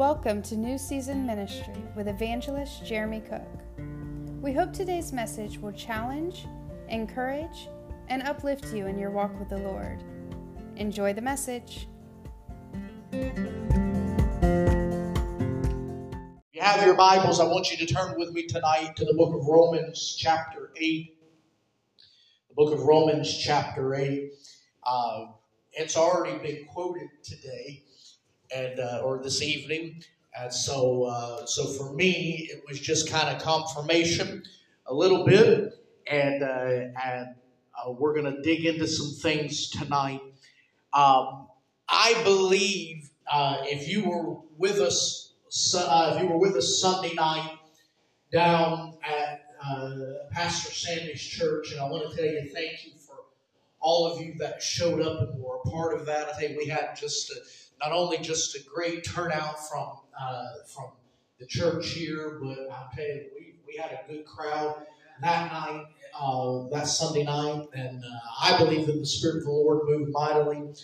Welcome to New Season Ministry with evangelist Jeremy Cook. We hope today's message will challenge, encourage, and uplift you in your walk with the Lord. Enjoy the message. If you have your Bibles, I want you to turn with me tonight to the book of Romans, chapter 8. The book of Romans, chapter 8. Uh, it's already been quoted today and uh, or this evening. And so, uh, so for me, it was just kind of confirmation a little bit, and uh, and uh, we're to dig into some things tonight. Um, I believe uh, if you were with us, if you were with us Sunday night down at Pastor Sandy's church, and I want to tell you thank you for all of you that showed up and were a part of that. I think we had just a not only just a great turnout from uh, from the church here, but I'll tell you, we, we had a good crowd that night, uh, that Sunday night, and uh, I believe that the Spirit of the Lord moved mightily and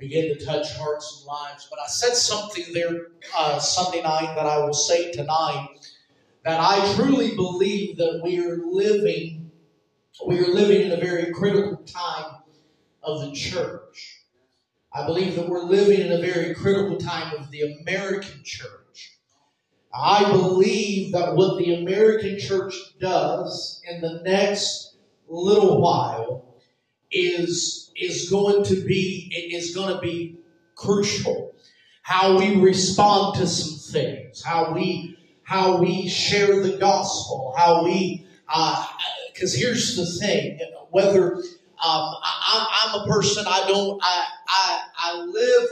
began to touch hearts and lives. But I said something there uh, Sunday night that I will say tonight that I truly believe that we are living we are living in a very critical time of the church. I believe that we're living in a very critical time of the American church. I believe that what the American church does in the next little while is, is going to be, is going to be crucial. How we respond to some things, how we, how we share the gospel, how we, because uh, here's the thing, whether um, I, am a person, I don't, I, I, I live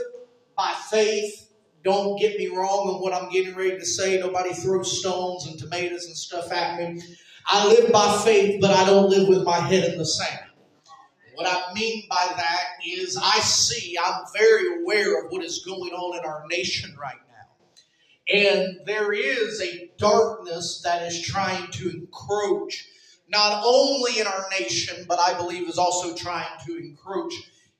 by faith. Don't get me wrong on what I'm getting ready to say. Nobody throws stones and tomatoes and stuff at me. I live by faith, but I don't live with my head in the sand. What I mean by that is I see, I'm very aware of what is going on in our nation right now. And there is a darkness that is trying to encroach not only in our nation, but I believe is also trying to encroach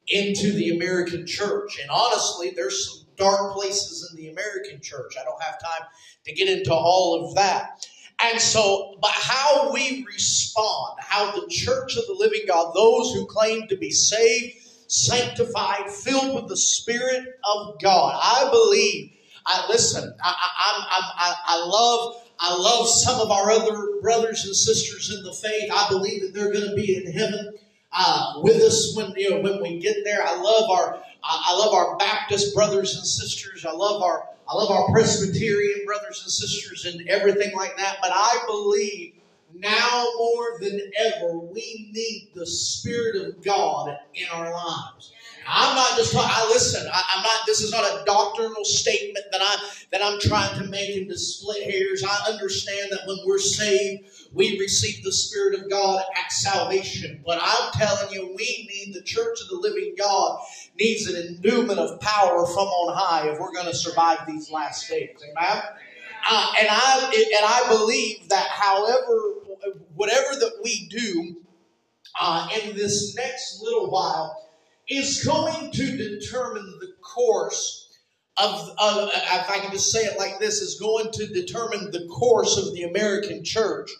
into the American church. And honestly, there's some dark places in the American church. I don't have time to get into all of that. And so, but how we respond, how the church of the living God, those who claim to be saved, sanctified, filled with the Spirit of God, I believe. I listen. I, I, I, I love I love some of our other brothers and sisters in the faith. I believe that they're going to be in heaven uh, with us when you know when we get there. I love our I love our Baptist brothers and sisters. I love our I love our Presbyterian brothers and sisters and everything like that. But I believe now more than ever we need the Spirit of God in our lives. I'm not just talking, I listen, I, am not, this is not a doctrinal statement that I, that I'm trying to make into split hairs. I understand that when we're saved, we receive the Spirit of God at salvation. But I'm telling you, we need the church of the living God needs an endowment of power from on high if we're going to survive these last days. Amen? Uh, and I and I believe that however whatever that we do uh, in this next little while is going to determine the course of, if I can just say it like this, is going to determine the course of the American church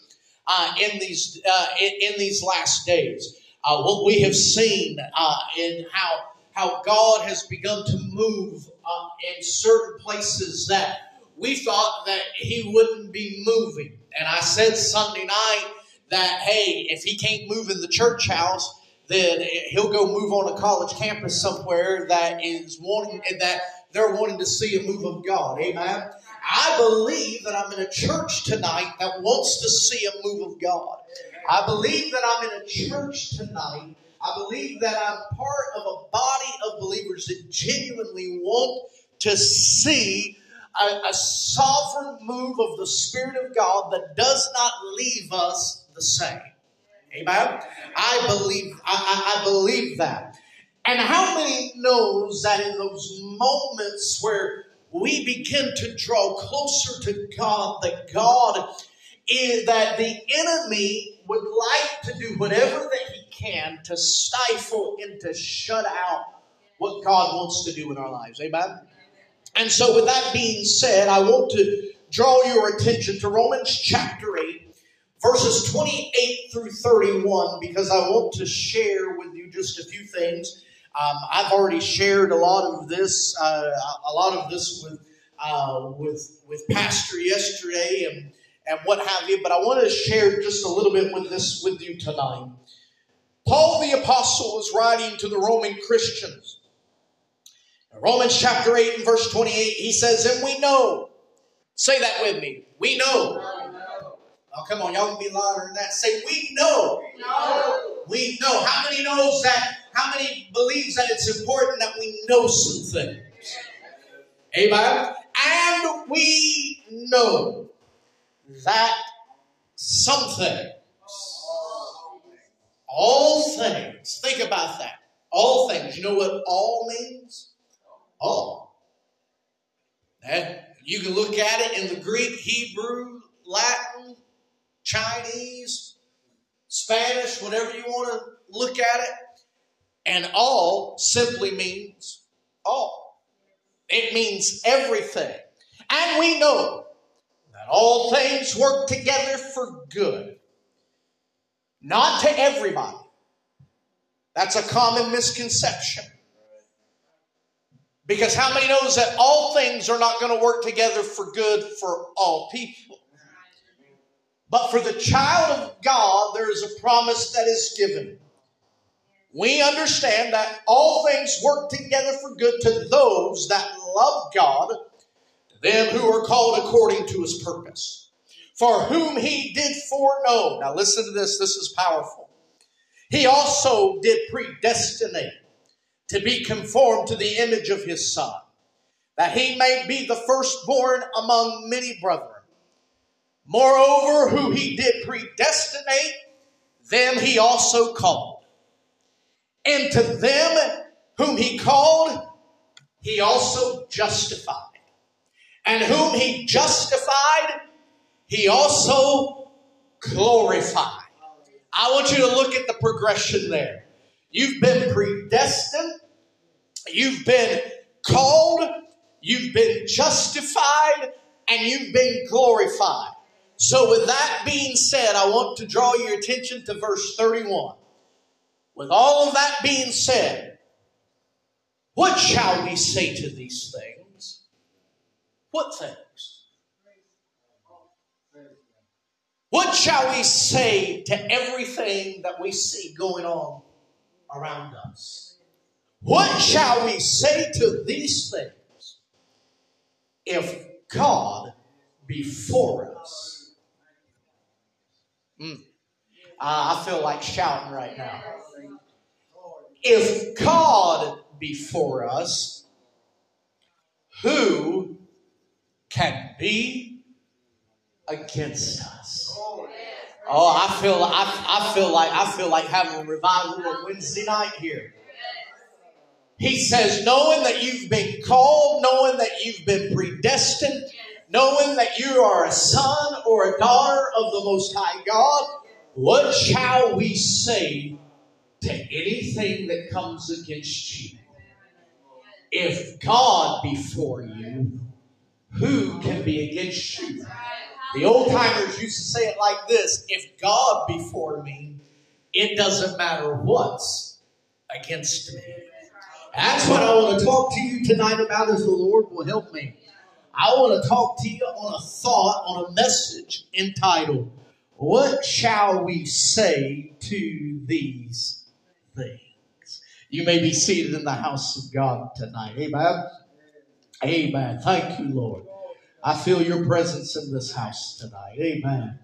uh, in these uh, in, in, these last days. Uh, what we have seen uh, in how how God has begun to move uh, in certain places that we thought that He wouldn't be moving. And I said Sunday night that hey, if He can't move in the church house, then he'll go move on a college campus somewhere that is wanting that they're wanting to see a move of God. Amen. I believe that I'm in a church tonight that wants to see a move of God. I believe that I'm in a church tonight. I believe that I'm part of a body of believers that genuinely want to see a, a sovereign move of the Spirit of God that does not leave us the same. Amen. I believe, I, I, believe that. And how many knows that in those moments where we begin to draw closer to God, that God is, that the enemy would like to do whatever that he can to stifle and to shut out what God wants to do in our lives. Amen. And so, with that being said, I want to draw your attention to Romans chapter 8, verses 28 through 31, because I want to share with you just a few things. Um, I've already shared a lot of this, uh, a lot of this with uh, with with Pastor yesterday and and what have you, but I want to share just a little bit with this with you tonight. Paul the apostle was writing to the Roman Christians In Romans chapter 8 and verse 28, he says, And we know. Say that with me. We know. Oh, come on, y'all can be louder than that. Say, we know. We know. How many knows that? How many believes that it's important that we know some things? Amen. And we know that some things, all things, think about that. All things. You know what all means? all. And you can look at it in the Greek, Hebrew, Latin, Chinese, Spanish, whatever you want to look at it. And all simply means all. It means everything. And we know that all things work together for good. Not to everybody. That's a common misconception. Because how many knows that all things are not going to work together for good for all people? But for the child of God, there is a promise that is given. We understand that all things work together for good to those that love God, to them who are called according to his purpose. For whom he did foreknow. Now listen to this, this is powerful. He also did predestinate to be conformed to the image of his son, that he may be the firstborn among many brethren. Moreover, who he did predestinate, them he also called. And to them whom he called, he also justified. And whom he justified, he also glorified. I want you to look at the progression there. You've been predestined You've been called, you've been justified, and you've been glorified. So, with that being said, I want to draw your attention to verse 31. With all of that being said, what shall we say to these things? What things? What shall we say to everything that we see going on around us? What shall we say to these things? If God be for us. Mm. Uh, I feel like shouting right now. If God be for us, who can be against us? Oh, I feel I, I feel like I feel like having a revival on Wednesday night here. He says, knowing that you've been called, knowing that you've been predestined, knowing that you are a son or a daughter of the Most High God, what shall we say to anything that comes against you? If God be for you, who can be against you? The old timers used to say it like this if God be for me, it doesn't matter what's against me. That's what I want to talk to you tonight about as the Lord will help me. I want to talk to you on a thought, on a message entitled, What Shall We Say to These Things? You may be seated in the house of God tonight. Amen. Amen. Thank you, Lord. I feel your presence in this house tonight. Amen.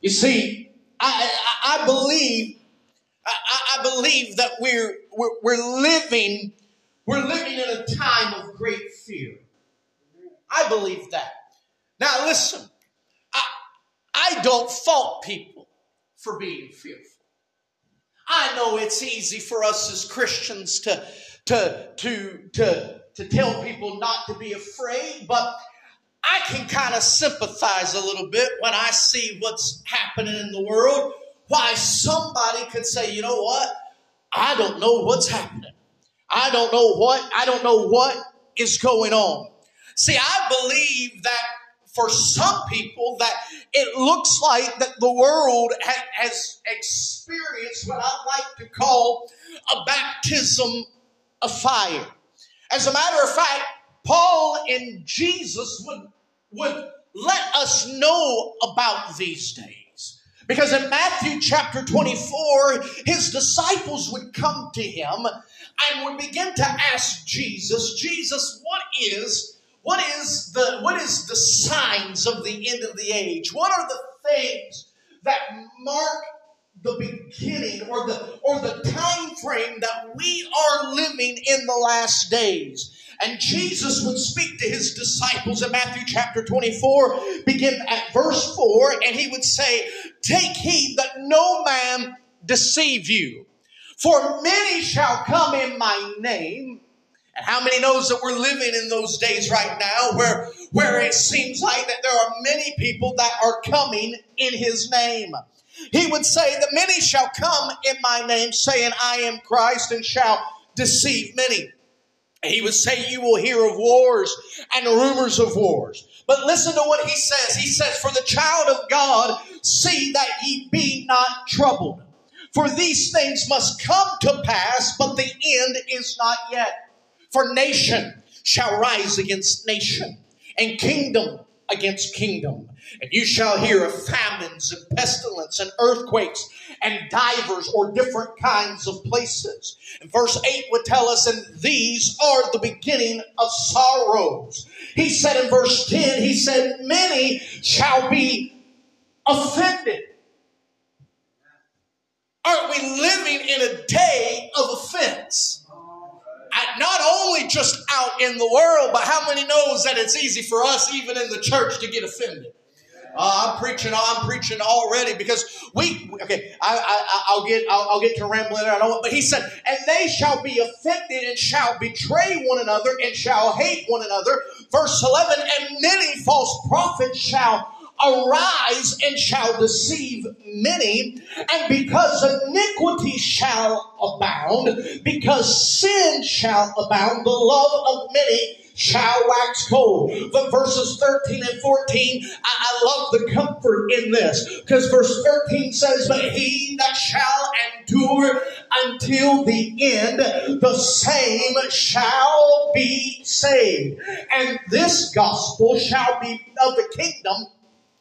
You see, I, I, I believe I, believe that we're, we're, we're living we're living in a time of great fear. I believe that. Now, listen, I, I don't fault people for being fearful. I know it's easy for us as Christians to, to, to, to, to tell people not to be afraid, but I can kind of sympathize a little bit when I see what's happening in the world. Why somebody could say, you know what? I don't know what's happening. I don't know what, I don't know what is going on. See, I believe that for some people that it looks like that the world ha- has experienced what I like to call a baptism of fire. As a matter of fact, Paul and Jesus would, would let us know about these days. Because in Matthew chapter 24, his disciples would come to him and would begin to ask Jesus, Jesus, what is what is the what is the signs of the end of the age? What are the things that mark the beginning or the or the time frame that we are living in the last days? And Jesus would speak to his disciples in Matthew chapter 24, begin at verse 4, and he would say, Take heed that no man deceive you. For many shall come in my name, and how many knows that we're living in those days right now where, where it seems like that there are many people that are coming in his name. He would say that many shall come in my name saying I am Christ and shall deceive many. He would say you will hear of wars and rumors of wars. But listen to what he says. He says, for the child of God, see that ye be not troubled. For these things must come to pass, but the end is not yet. For nation shall rise against nation, and kingdom against kingdom. And you shall hear of famines and pestilence and earthquakes and divers or different kinds of places. And verse 8 would tell us, and these are the beginning of sorrows. He said in verse 10, he said, many shall be offended. Aren't we living in a day of offense? Not only just out in the world, but how many knows that it's easy for us, even in the church, to get offended? Uh, I'm preaching. I'm preaching already because we. Okay, I, I, will get. I'll, I'll, get to rambling. I don't. But he said, and they shall be offended and shall betray one another and shall hate one another. Verse eleven. And many false prophets shall arise and shall deceive many, and because iniquity shall abound, because sin shall abound, the love of many shall wax cold. But verses 13 and 14, I, I love the comfort in this because verse 13 says, But he that shall endure until the end, the same shall be saved. And this gospel shall be of the kingdom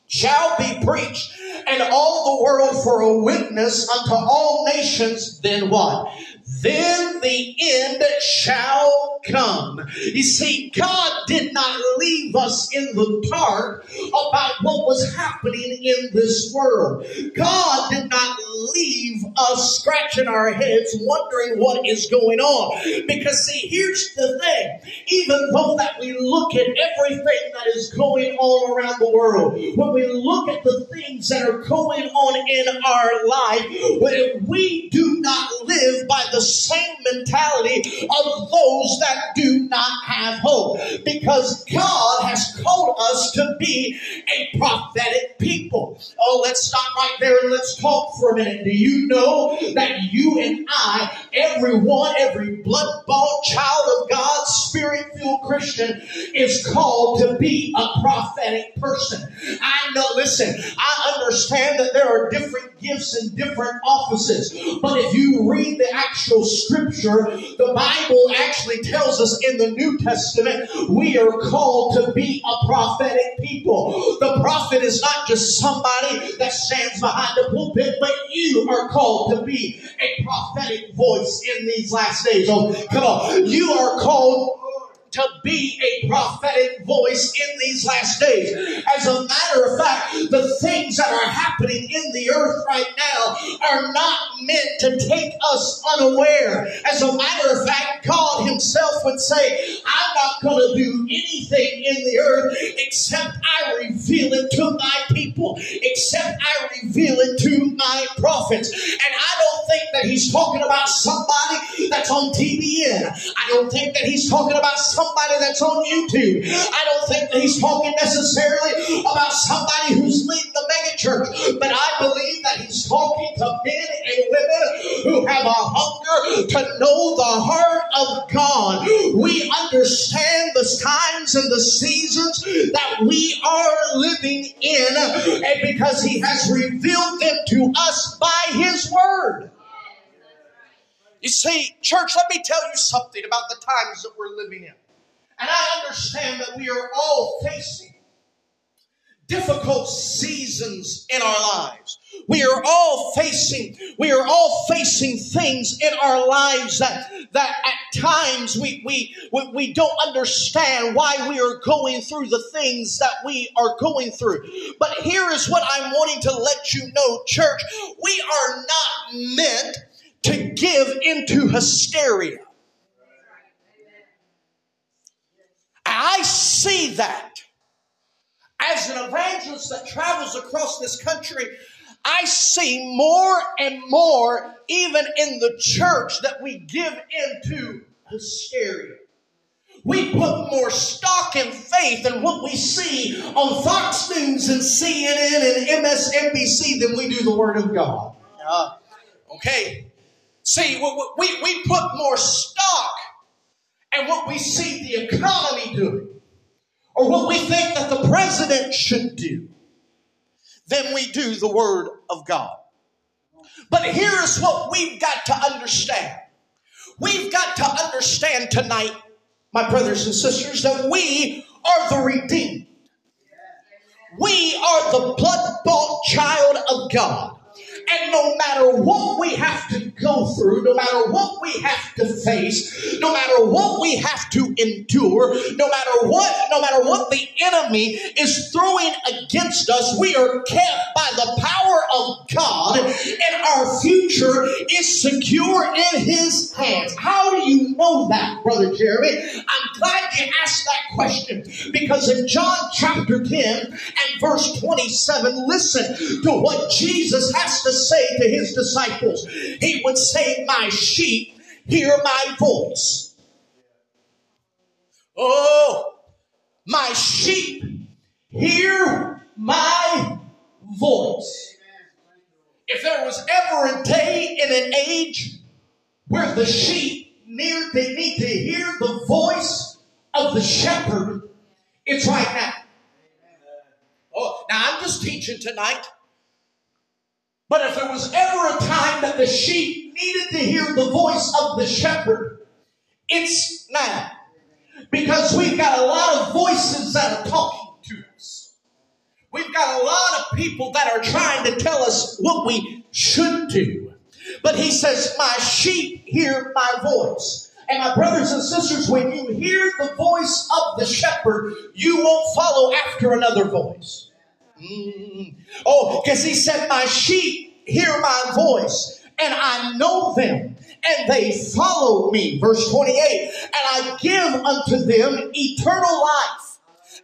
shall be preached and all the world for a witness unto all nations, then what? Then the end shall come. You see, God did not leave us in the dark about what was happening in this world. God did not leave us scratching our heads wondering what is going on. Because see, here's the thing. Even though that we look at everything that is going on around the world, when we look at the things that are going on in our life, when we do not live by the same mentality of those that do not have hope. Because God has called us to be a prophetic people. Oh, let's stop right there and let's talk for a minute. Do you know that you and I, everyone, every blood bought child of God, spirit filled Christian, is called to be a prophetic person? I know, listen, I understand that there are different gifts and different offices, but if you read the actual scripture, the Bible actually tells us in the New Testament we are called to be a prophetic people. The prophet is not just somebody that stands behind the pulpit, but you are called to be a prophetic voice in these last days. Oh, come on. You are called to be a prophetic voice in these last days. As a matter of fact, the things that are happening in the earth right now are not meant to take us unaware. As a matter of fact, God Himself would say, I'm not going to do anything in the earth except I reveal it to my people, except I reveal it to my prophets. And I don't think that He's talking about somebody that's on TBN. I don't think that He's talking about somebody that's on YouTube. I don't think that he's talking necessarily about somebody who's leading the megachurch, but I believe that he's talking to men and women who have a hunger to know the heart of God. We understand the times and the seasons that we are living in and because he has revealed them to us by his word. You see, church, let me tell you something about the times that we're living in. And I understand that we are all facing difficult seasons in our lives. We are all facing, we are all facing things in our lives that, that at times we, we, we, we don't understand why we are going through the things that we are going through. But here is what I'm wanting to let you know, church. We are not meant to give into hysteria. I see that as an evangelist that travels across this country. I see more and more, even in the church, that we give into hysteria. We put more stock and faith in what we see on Fox News and CNN and MSNBC than we do the Word of God. Uh, okay. See, we, we put more stock in what we see the economy doing or what we think that the president should do than we do the Word of God. But here's what we've got to understand. We've got to understand tonight, my brothers and sisters, that we are the redeemed. We are the blood bought child of God. And no matter what we have to go through, no matter what we have to face, no matter what we have to endure, no matter what, no matter what the enemy is throwing against us, we are kept by the power of God and our future is secure in his hands. How do you know that, Brother Jeremy? I'm glad you asked that question because in John chapter 10 and verse 27, listen to what Jesus has to say to his disciples. He would say, My sheep hear my voice. Oh, my sheep hear my voice. If there was ever a day in an age where the sheep need, they need to hear the voice of the shepherd, it's right now. Oh, now I'm just teaching tonight. But if there was ever a time that the sheep needed to hear the voice of the shepherd, it's now. Because we've got a lot of voices that are talking to us. We've got a lot of people that are trying to tell us what we should do. But he says, My sheep hear my voice. And my brothers and sisters, when you hear the voice of the shepherd, you won't follow after another voice. Mm. Oh, because he said, My sheep hear my voice, and I know them, and they follow me. Verse 28 And I give unto them eternal life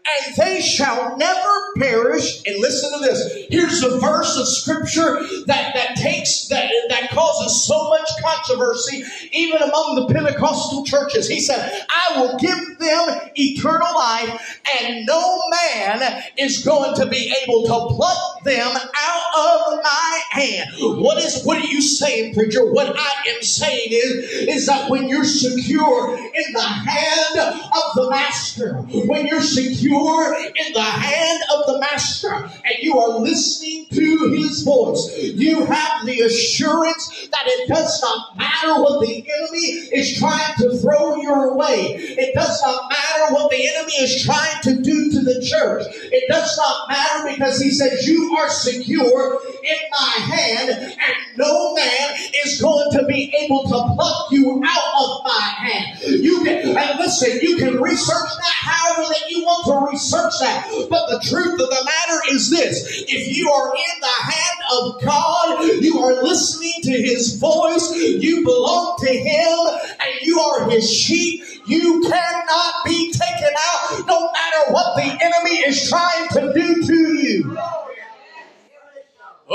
and they shall never perish. And listen to this. Here's a verse of scripture that, that takes, that, that causes so much controversy, even among the Pentecostal churches. He said, I will give them eternal life and no man is going to be able to pluck them out of my hand. What is, what are you saying, preacher? What I am saying is, is that when you're secure in the hand of the master, when you're secure in the hand of the master and you are listening to his voice. You have the assurance that it does not matter what the enemy is trying to throw your way. It does not matter what the enemy is trying to do to the church. It does not matter because he says you are secure in my hand and no man is going to be able to pluck you out of my hand. You can, and listen, you can research that however that you want to research that. But the truth of the matter is this. If you are in the hand of God, you are listening to his voice, you belong to him, and you are his sheep. You cannot be taken out no matter what the enemy is trying to do to you.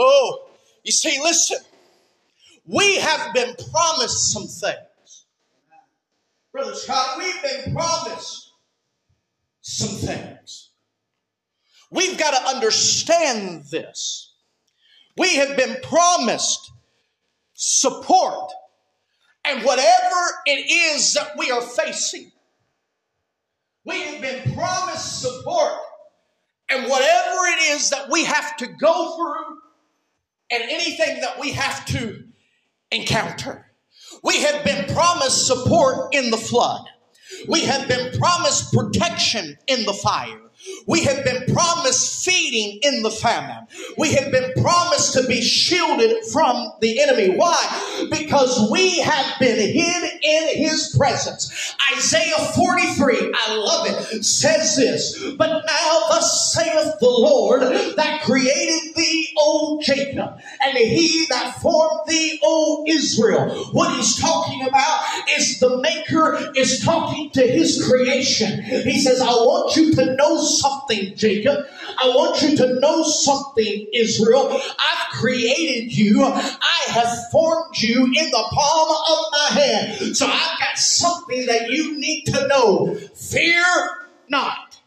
Oh, you see, listen, we have been promised some things. Brother Scott, we've been promised some things. We've got to understand this. We have been promised support and whatever it is that we are facing, We have been promised support. And whatever it is that we have to go through and anything that we have to encounter, we have been promised support in the flood. We have been promised protection in the fire. We have been promised feeding in the famine. We have been promised to be shielded from the enemy. Why? Because we have been hid in his presence. Isaiah 43, I love it, says this, but now thus saith the Lord that created thee, O Jacob, and he that formed thee, O Israel. What he's talking about is the maker is talking to his creation. He says, I want you to know something, Jacob. I want you to know something, Israel. I've created you. I have formed you in the palm of my hand. So I've got something that you need to know. Fear not.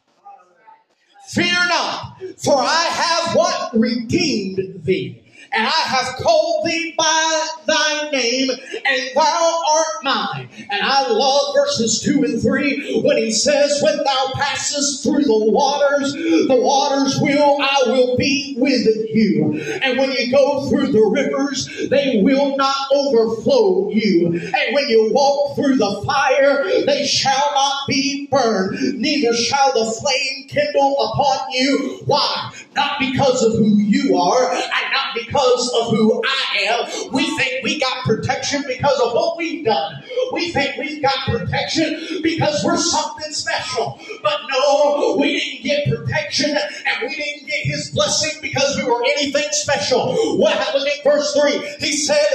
Fear not, for I have what? Redeemed thee and I have called thee by thy name, and thou art mine. And I love verses 2 and 3 when he says, When thou passest through the waters, the waters will, I will be with you. And when you go through the rivers, they will not overflow you. And when you walk through the fire, they shall not be burned, neither shall the flame kindle upon you. Why? Not because of who you are, and not because of who I am. We think we got protection because of what we've done. We think we've got protection because we're something special. But no, we didn't get protection and we didn't get his blessing because we were anything special. What happened in verse 3? He said,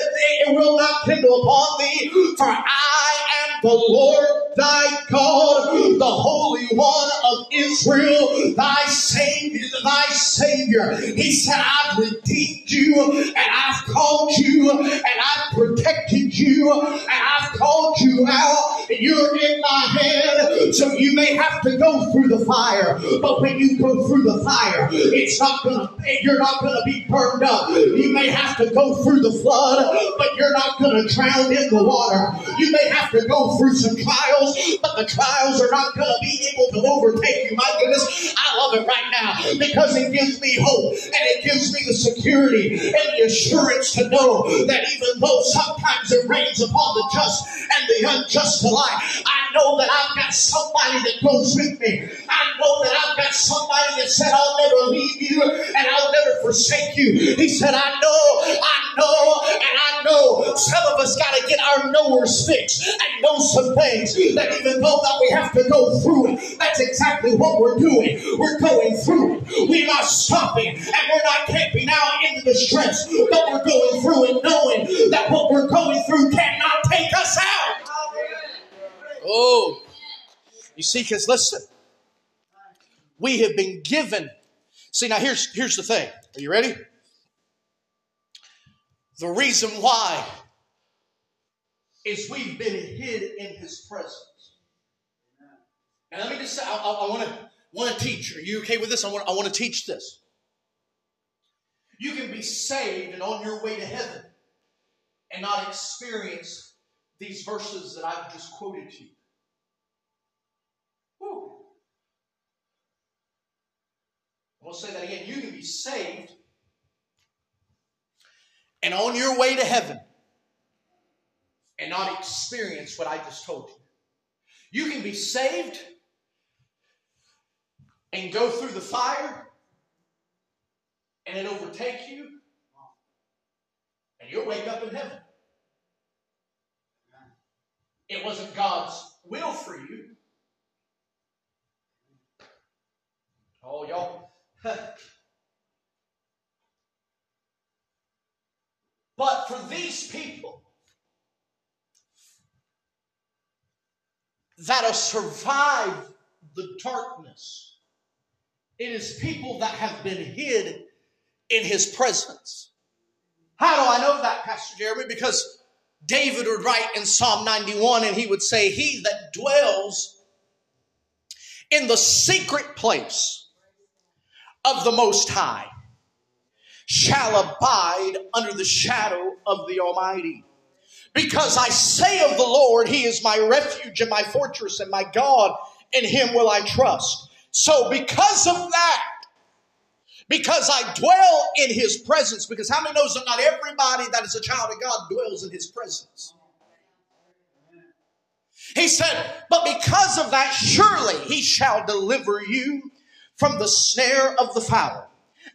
It will not kindle upon thee, for I am the Lord thy God, the Holy One of Israel, thy Savior, thy Savior. He said, I've redeemed you, and I've called you, and I've protected you, and I've called you out, and you're in my hand. So you may have to go through the fire, but when you go through the fire, it's not gonna, you're not gonna be burned up. You may have to go through the flood, but you're not gonna drown in the water. You may have to go through some trials, but the trials are not gonna be able to overtake you. My goodness, I love it right now because it gives me hope and it gives me the security and the assurance to know that even though sometimes it rains upon the just and the unjust alike, I know that I've got somebody that goes with me. I know that I've got somebody that said, I'll never leave you and I'll never forsake you. He said, I know, I know, and I know. Some of us got to get our knowers fixed and know some things that even though that we have to go through it, that's exactly what we're doing. We're going through it. We're not stopping and we're not camping out in the distress, but we're going through it knowing that what we're going through cannot take us out. Oh, you see, because listen, we have been given. See, now here's here's the thing. Are you ready? The reason why is we've been hid in His presence. And let me just say, I, I, I want to want to teach. Are you okay with this? I want I want to teach this. You can be saved and on your way to heaven and not experience these verses that I've just quoted to you. Want say that again. You can be saved and on your way to heaven and not experience what I just told you. You can be saved and go through the fire and it overtake you and you'll wake up in heaven. It wasn't God's will for you. Oh, y'all. But for these people that have survived the darkness, it is people that have been hid in his presence. How do I know that, Pastor Jeremy? Because David would write in Psalm 91 and he would say, He that dwells in the secret place of the Most High shall abide under the shadow of the Almighty. Because I say of the Lord, He is my refuge and my fortress and my God, in him will I trust. So because of that, because I dwell in his presence, because how many knows that not everybody that is a child of God dwells in his presence? He said, But because of that, surely he shall deliver you from the snare of the fowler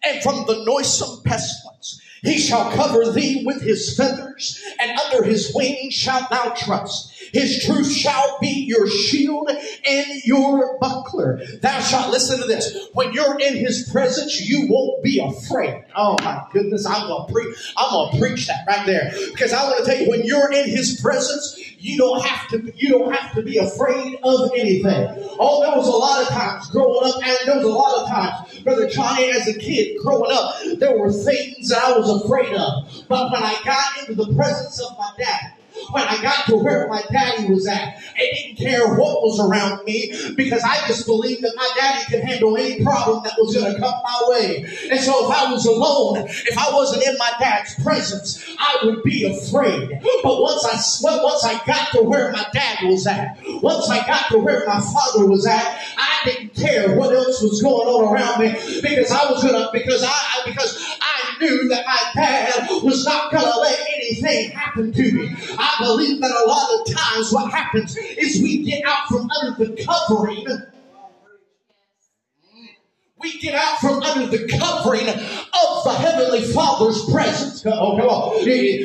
and from the noisome pestilence. He shall cover thee with his feathers, and under his wings shalt thou trust. His truth shall be your shield and your buckler. Thou shalt listen to this. When you're in his presence, you won't be afraid. Oh my goodness, I'm gonna preach. I'm gonna preach that right there. Because I want to tell you, when you're in his presence, you don't have to you don't have to be afraid of anything. Oh, there was a lot of times growing up, and there was a lot of times, Brother Johnny, as a kid growing up, there were things that I was afraid of. But when I got into the presence of my dad, when I got to where my daddy was at. I didn't care what was around me because I just believed that my daddy could handle any problem that was going to come my way. And so if I was alone, if I wasn't in my dad's presence, I would be afraid. But once I once I got to where my dad was at, once I got to where my father was at, I didn't care what else was going on around me because I was gonna because I because I knew that my dad was not gonna let anything happen to me. I believe that a lot of times what happens is we get out from under the covering we get out from under the covering of the Heavenly Father's presence. Oh, come on.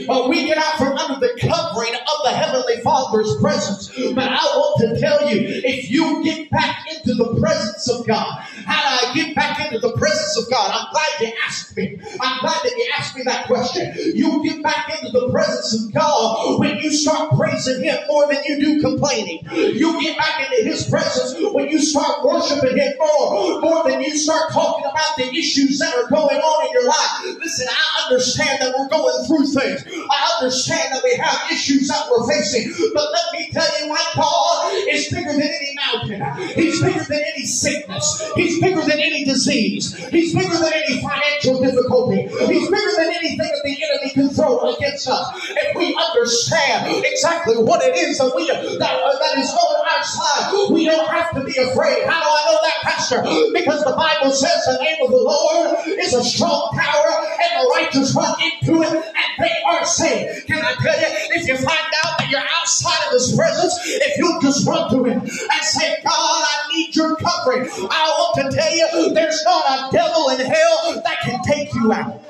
Uh, we get out from under the covering of the Heavenly Father's presence. But I want to tell you, if you get back into the presence of God, how do I get back into the presence of God? I'm glad you asked me. I'm glad that you asked me that question. You get back into the presence of God when you start praising Him more than you do complaining. You get back into His presence when you start worshiping Him more, more than you start talking about the issues that are going on in your life. Listen, I understand that we're going through things. I understand that we have issues that we're facing. But let me tell you, my God is bigger than any mountain. He's bigger than any sickness. He's bigger than any disease. He's bigger than any financial difficulty. He's bigger than anything that the enemy can throw against us. If we understand exactly what it is that we that, uh, that is on our side, we don't have to be afraid. How do I know that, Pastor? Because the Bible says the name of the Lord is a strong tower and the righteous run into it and they are saved. Can I tell you, if you find out that you're outside of his presence, if you'll just run to him and say, God, I need your covering. I want to tell you, there's not a devil in hell that can take you out.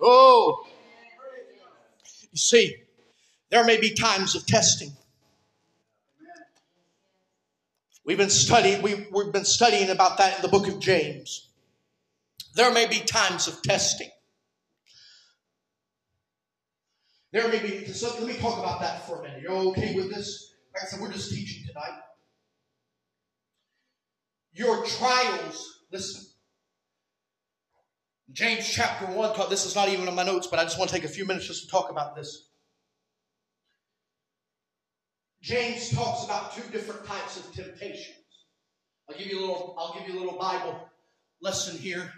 Oh. You see, there may be times of testing. We've been studying, we, we've been studying about that in the book of James. There may be times of testing. There may be, so let me talk about that for a minute. You're okay with this? Like I said, we're just teaching tonight. Your trials, listen. James chapter 1, this is not even on my notes, but I just want to take a few minutes just to talk about this. James talks about two different types of temptations. I'll give you a little, I'll give you a little Bible lesson here.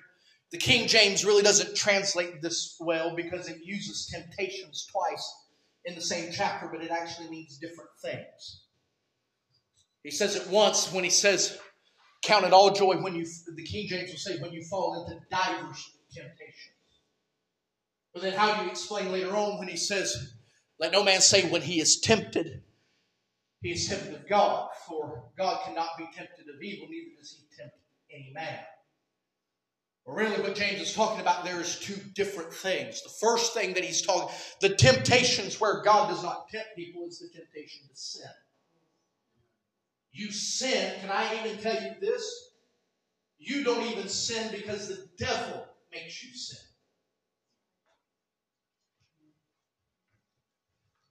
The King James really doesn't translate this well because it uses temptations twice in the same chapter, but it actually means different things. He says it once when he says, Count it all joy when you, the King James will say, when you fall into divers temptations. But then how do you explain later on when he says, Let no man say when he is tempted he is tempted of God, for God cannot be tempted of evil, neither does he tempt any man. Really, what James is talking about there is two different things. The first thing that he's talking, the temptations where God does not tempt people is the temptation to sin. You sin, can I even tell you this? You don't even sin because the devil makes you sin.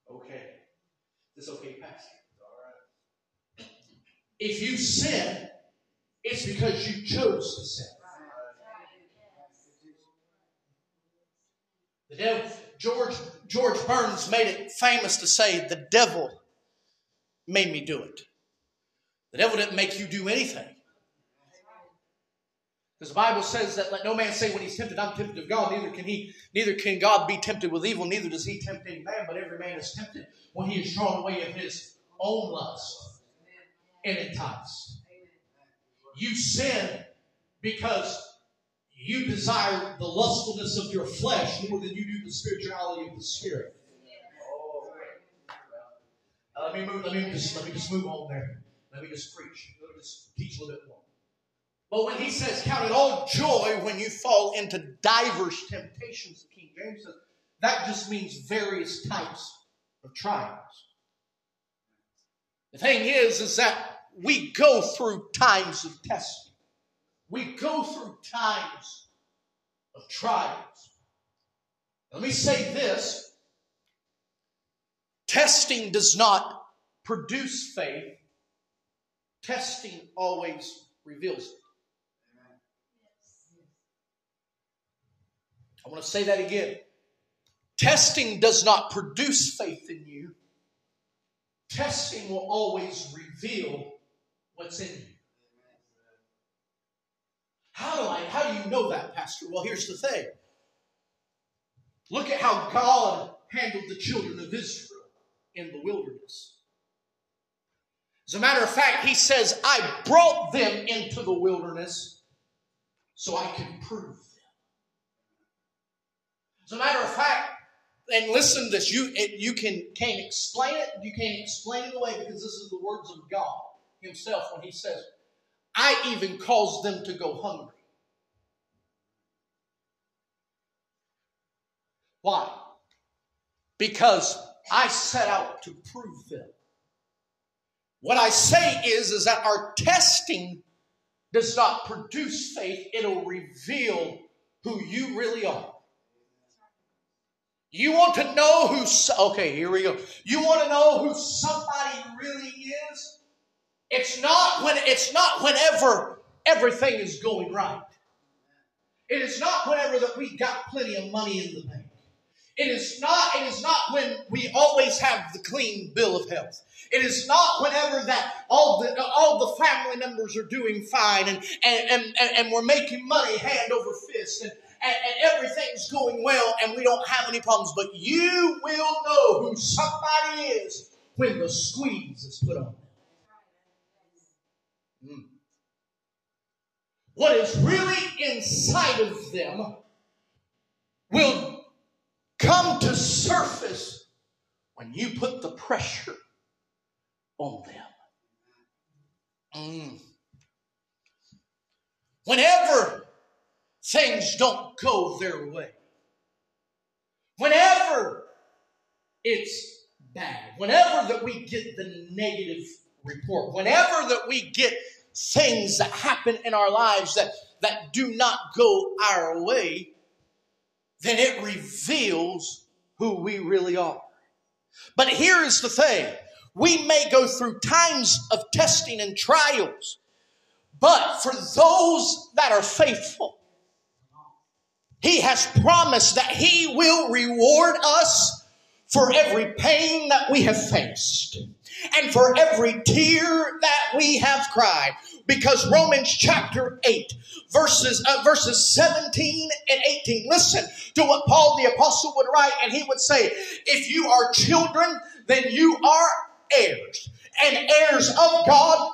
Okay. Is this okay, Pastor? If you sin, it's because you chose to sin. The devil, George, George Burns made it famous to say, The devil made me do it. The devil didn't make you do anything. Because the Bible says that let no man say when he's tempted, I'm tempted of God, neither can he, neither can God be tempted with evil, neither does he tempt any man, but every man is tempted when he is drawn away of his own lust. and entice. You sin because you desire the lustfulness of your flesh more than you do the spirituality of the spirit. Uh, let me move. Let me just let me just move on there. Let me just preach. Let me just teach a little bit more. But when he says, "Count it all joy when you fall into divers temptations," the King James says that just means various types of trials. The thing is, is that we go through times of testing. We go through times of trials. Let me say this testing does not produce faith, testing always reveals it. I want to say that again. Testing does not produce faith in you. Testing will always reveal what's in you. How do I how do you know that, Pastor? Well, here's the thing. Look at how God handled the children of Israel in the wilderness. As a matter of fact, he says, I brought them into the wilderness so I can prove them. As a matter of fact, and listen to this, you, it, you can, can't explain it, you can't explain it away because this is the words of God Himself when He says, I even caused them to go hungry. Why? Because I set out to prove them. What I say is, is that our testing does not produce faith, it'll reveal who you really are. You want to know who, okay, here we go. You want to know who somebody really is? It's not when, it's not whenever everything is going right. It is not whenever that we got plenty of money in the bank. It is not, it is not when we always have the clean bill of health. It is not whenever that all the, all the family members are doing fine and, and, and, and we're making money hand over fist and, and, and everything's going well and we don't have any problems. But you will know who somebody is when the squeeze is put on. Mm. What is really inside of them will come to surface when you put the pressure on them. Mm. Whenever things don't go their way. Whenever it's bad, whenever that we get the negative report, whenever that we get things that happen in our lives that, that do not go our way, then it reveals who we really are. But here is the thing. We may go through times of testing and trials, but for those that are faithful, he has promised that He will reward us for every pain that we have faced and for every tear that we have cried. Because Romans chapter 8, verses, uh, verses 17 and 18, listen to what Paul the apostle would write, and he would say, If you are children, then you are heirs, and heirs of God,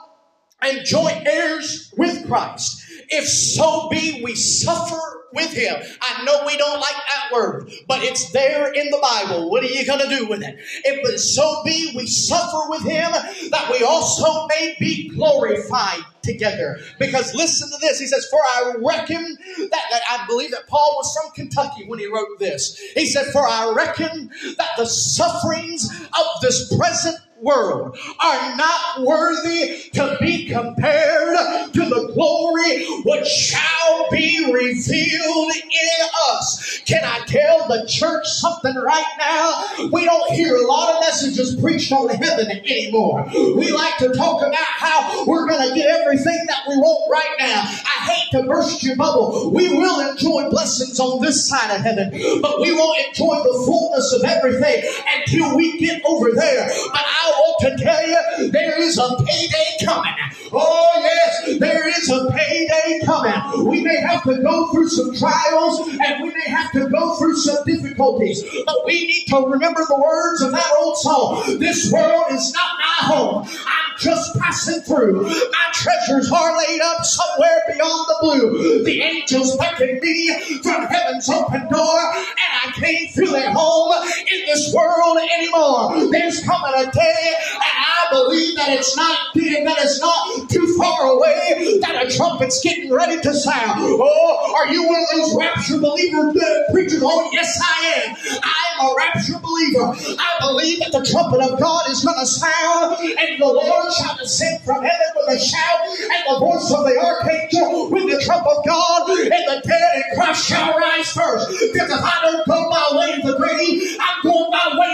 and joint heirs with Christ. If so be we suffer with him. I know we don't like that word, but it's there in the Bible. What are you going to do with it? If so be we suffer with him, that we also may be glorified together. Because listen to this. He says, For I reckon that, that, I believe that Paul was from Kentucky when he wrote this. He said, For I reckon that the sufferings of this present world are not worthy to be compared to the glory which shall be revealed in us. Can I tell the church something right now? We don't hear a lot of messages preached on heaven anymore. We like to talk about how we're going to get everything that we want right now. I hate to burst your bubble. We will enjoy blessings on this side of heaven, but we won't enjoy the fullness of everything until we get over there. But I I want to tell you, there is a payday coming. Oh, yes, there is a payday coming. We may have to go through some trials and we may have to go through some difficulties, but we need to remember the words of that old song. This world is not my home. I'm just passing through. My treasures are laid up somewhere beyond the blue. The angels beckon me from heaven's open door, and I can't feel at home in this world anymore. There's coming a day, and I believe that it's not that it's not too far away, that a trumpet's getting ready to sound. Oh, are you one of those rapture believer uh, preachers? Oh, yes, I am. I am a rapture believer. I believe that the trumpet of God is going to sound, and the Lord shall descend from heaven with a shout, and the voice of the archangel with the trump of God, and the dead in Christ shall rise first. Because if I don't go my way of the grave, I'm going my way.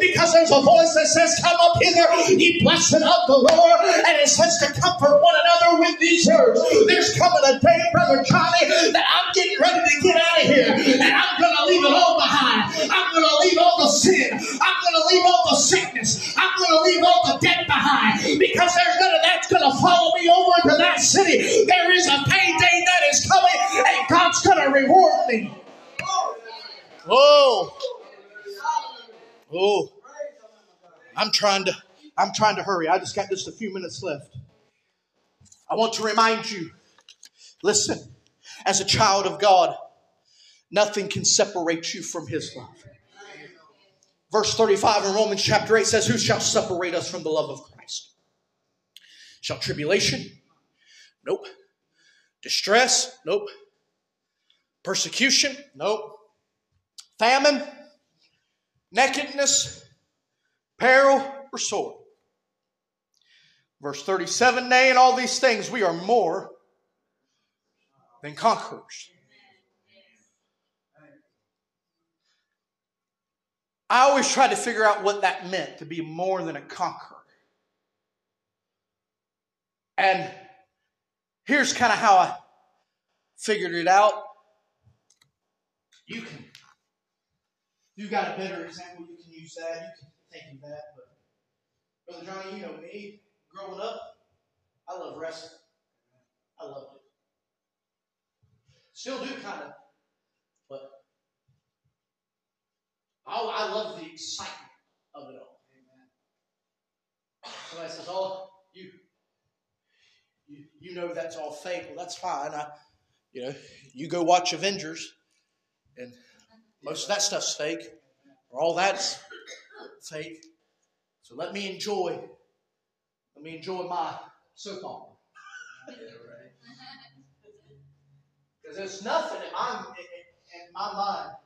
Because there's a voice that says, Come up hither, ye blessed of the Lord, and it says to comfort one another with these words. There's coming a day, Brother Johnny, that I'm getting ready to get out of here, and I'm going to leave it all behind. I'm going to leave all the sin. I'm going to leave all the sickness. I'm going to leave all the debt behind because there's gonna that's going to follow me over into that city. There is a payday that is coming, and God's going to reward me. Oh, oh, I'm trying to. I'm trying to hurry. I just got just a few minutes left. I want to remind you listen, as a child of God, nothing can separate you from His love. Verse 35 in Romans chapter 8 says, Who shall separate us from the love of Christ? Shall tribulation? Nope. Distress? Nope. Persecution? Nope. Famine? Nakedness? Peril? Or sword? Verse 37 Nay, in all these things we are more than conquerors. I always tried to figure out what that meant to be more than a conqueror. And here's kind of how I figured it out. You can, you got a better example, you can use that, you can think of that. But Brother Johnny, you know me, growing up, I love wrestling. I loved it. Still do kind of, but I, I love the excitement of it all. Amen. Somebody says, "Oh, you, you, you know that's all fake." Well, that's fine. I, you know, you go watch Avengers, and most of that stuff's fake, or all that's fake. So let me enjoy. Let me enjoy my soap opera. Because there's nothing in my, in my mind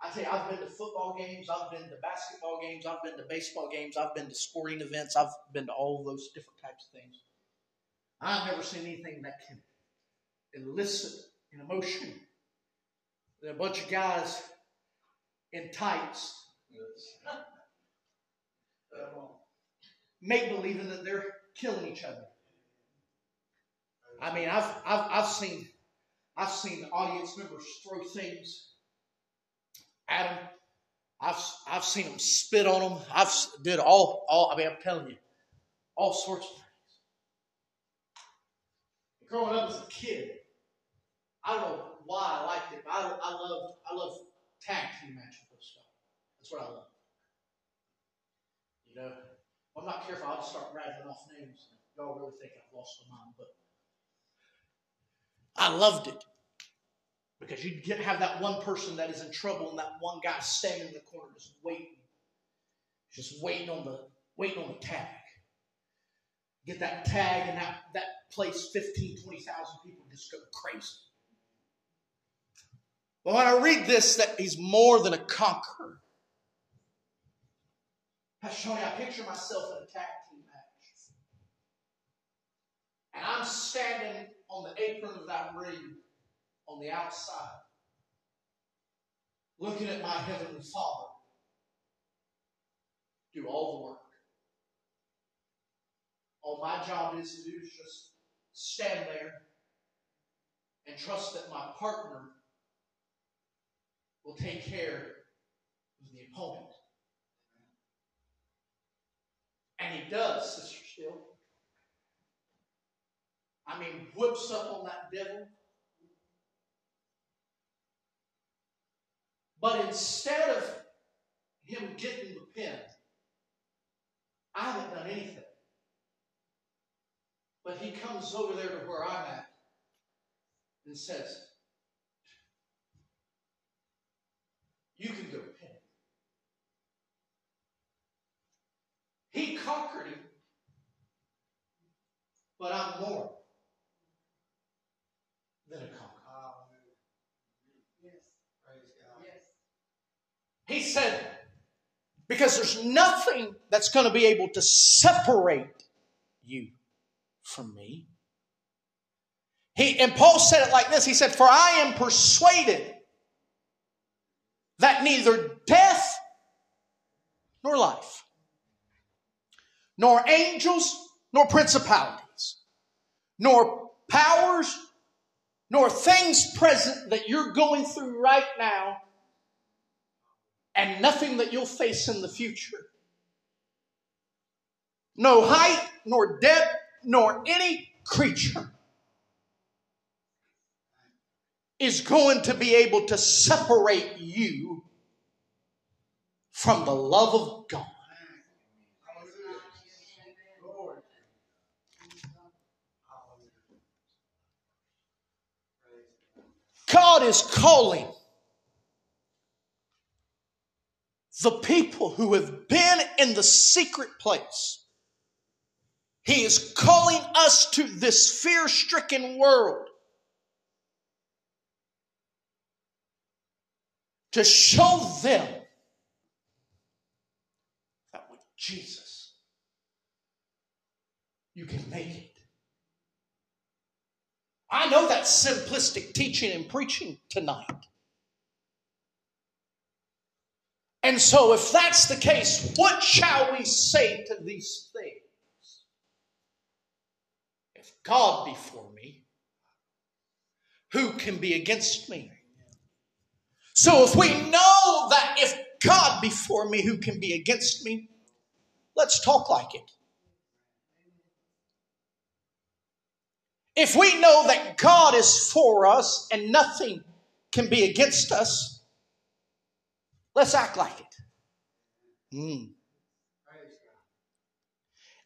I tell you, I've been to football games, I've been to basketball games, I've been to baseball games, I've been to sporting events, I've been to all those different types of things. I've never seen anything that can elicit an emotion. A bunch of guys in tights, make believing that they're killing each other. I mean, I've, I've, I've seen I've seen audience members throw things Adam, I've, I've seen them spit on them. I've did all, all, I mean, I'm telling you, all sorts of things. Growing up as a kid, I don't know why I liked it, but I, I love, I love tag team matches and stuff. That's what I love. You know, I'm not careful, I'll start rattling off names. Y'all really think I've lost my mind, but I loved it. Because you get, have that one person that is in trouble and that one guy standing in the corner just waiting. Just waiting on the waiting on the tag. Get that tag and that, that place, 15, 20,000 people just go crazy. But when I read this, that he's more than a conqueror. Pastor Tony, I picture myself in a tag team match. And I'm standing on the apron of that ring on the outside, looking at my Heavenly Father do all the work. All my job is to do is just stand there and trust that my partner will take care of the opponent. And he does, Sister Still. I mean, whips up on that devil But instead of him getting the pin, I haven't done anything. But he comes over there to where I'm at and says, You can go pin. He conquered him, but I'm more than a conqueror. He said, because there's nothing that's going to be able to separate you from me. He, and Paul said it like this He said, For I am persuaded that neither death nor life, nor angels, nor principalities, nor powers, nor things present that you're going through right now, and nothing that you'll face in the future. No height, nor depth, nor any creature is going to be able to separate you from the love of God. God is calling the people who have been in the secret place. He is calling us to this fear stricken world to show them that with Jesus, you can make it. I know that's simplistic teaching and preaching tonight. And so, if that's the case, what shall we say to these things? If God be for me, who can be against me? So, if we know that if God be for me, who can be against me? Let's talk like it. If we know that God is for us and nothing can be against us, Let's act like it. Mm.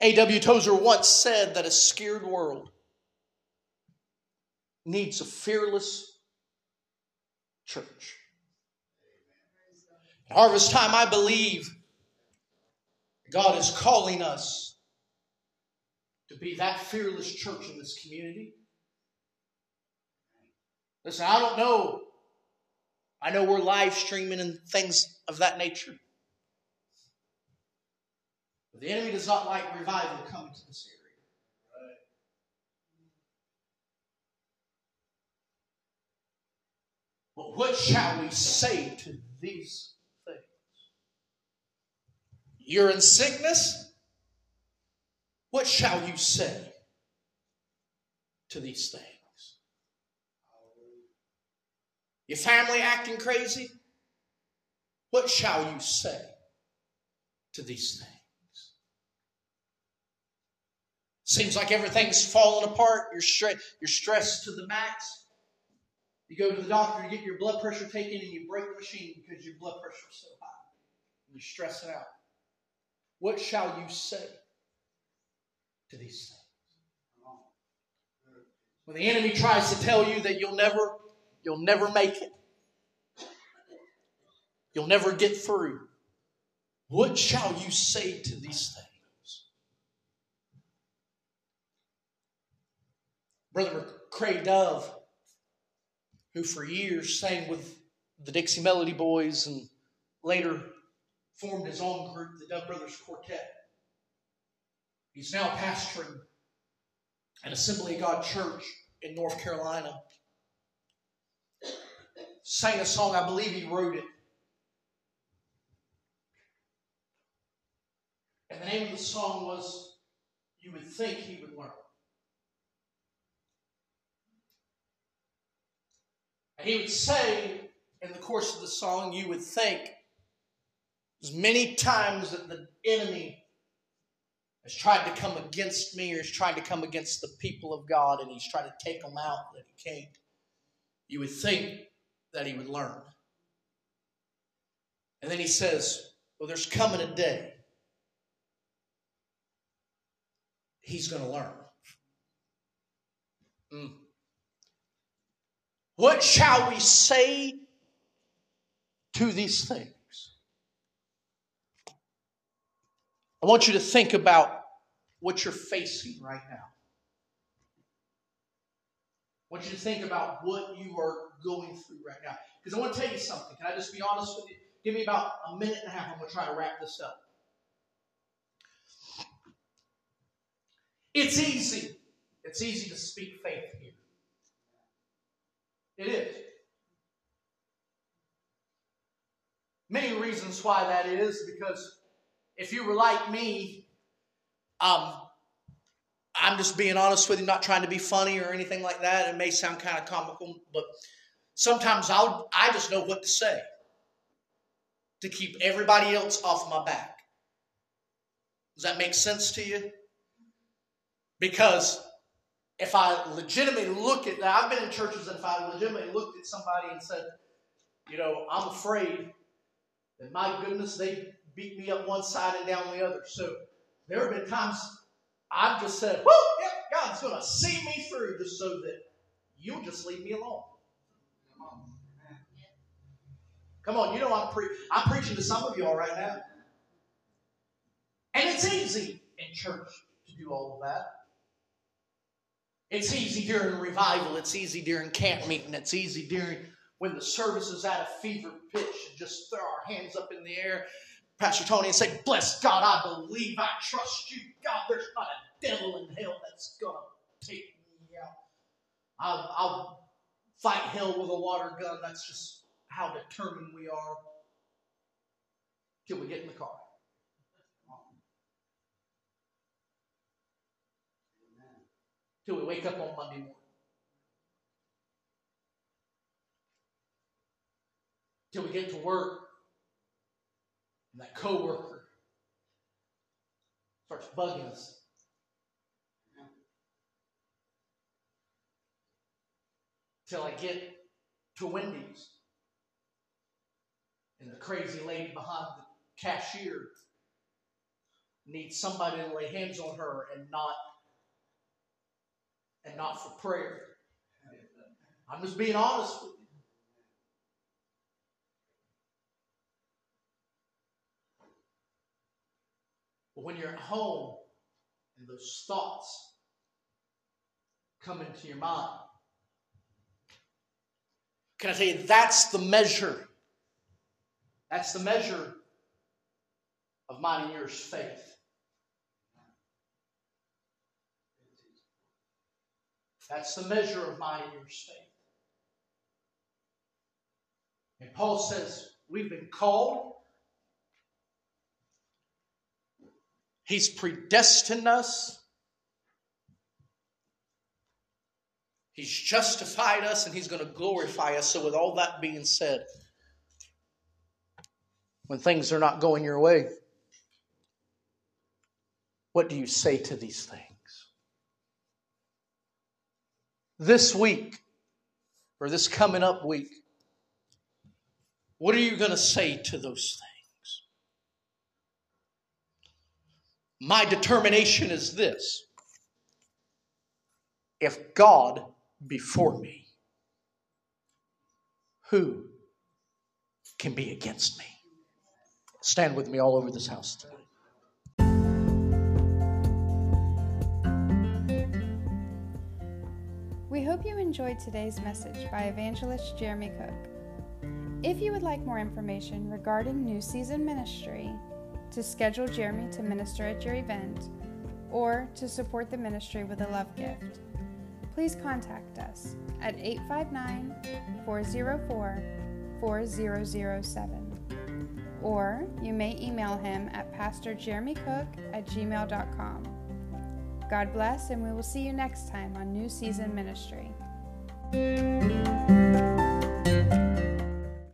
A.W. Tozer once said that a scared world needs a fearless church. Harvest time, I believe God is calling us to be that fearless church in this community. Listen, I don't know I know we're live streaming and things of that nature. But the enemy does not like revival coming to this area. But what shall we say to these? You're in sickness? What shall you say to these things? Your family acting crazy? What shall you say to these things? Seems like everything's falling apart. You're, stre- you're stressed to the max. You go to the doctor to get your blood pressure taken and you break the machine because your blood pressure is so high. And you're stressing out. What shall you say to these things? When the enemy tries to tell you that you'll never You'll never make it. You'll never get through. What shall you say to these things? Brother McCray Dove, who for years sang with the Dixie Melody Boys and later formed his own group, the Dove Brothers Quartet. He's now pastoring an Assembly of God church in North Carolina sang a song, I believe he wrote it. And the name of the song was You Would Think He Would Learn. And he would say in the course of the song, You would think as many times that the enemy has tried to come against me or has tried to come against the people of God and he's tried to take them out that he can't. You would think that he would learn. And then he says, Well, there's coming a day he's going to learn. Mm. What shall we say to these things? I want you to think about what you're facing right now. I want you to think about what you are going through right now. Because I want to tell you something. Can I just be honest with you? Give me about a minute and a half. I'm going to try to wrap this up. It's easy. It's easy to speak faith here. It is. Many reasons why that is because if you were like me, um, I'm just being honest with you, not trying to be funny or anything like that. It may sound kind of comical, but sometimes I'll I just know what to say to keep everybody else off my back. Does that make sense to you? Because if I legitimately look at that, I've been in churches and if I legitimately looked at somebody and said, you know, I'm afraid that my goodness, they beat me up one side and down the other. So there have been times I've just said, whoo, yeah, God's going to see me through just so that you'll just leave me alone. Come on, you know I'm, pre- I'm preaching to some of y'all right now. And it's easy in church to do all of that. It's easy during revival. It's easy during camp meeting. It's easy during when the service is at a fever pitch and just throw our hands up in the air, Pastor Tony, and say, Bless God, I believe, I trust you. God, there's not a devil in hell that's going to take me out. I'll, I'll fight hell with a water gun. That's just how determined we are till we get in the car. till we wake up on Monday morning. Till we get to work and that coworker starts bugging us. Till I get to Wendy's and the crazy lady behind the cashier needs somebody to lay hands on her and not and not for prayer. I'm just being honest with you. But when you're at home and those thoughts come into your mind, can I tell you that's the measure? That's the measure of mine and yours faith. That's the measure of mine and your faith. And Paul says, We've been called. He's predestined us. He's justified us and He's going to glorify us. So, with all that being said, when things are not going your way, what do you say to these things? this week or this coming up week, what are you going to say to those things? My determination is this if God before me, who can be against me? Stand with me all over this house today. We hope you enjoyed today's message by evangelist Jeremy Cook. If you would like more information regarding New Season Ministry, to schedule Jeremy to minister at your event, or to support the ministry with a love gift, please contact us at 859 404 4007. Or you may email him at pastorjeremycook at gmail.com. God bless, and we will see you next time on New Season Ministry.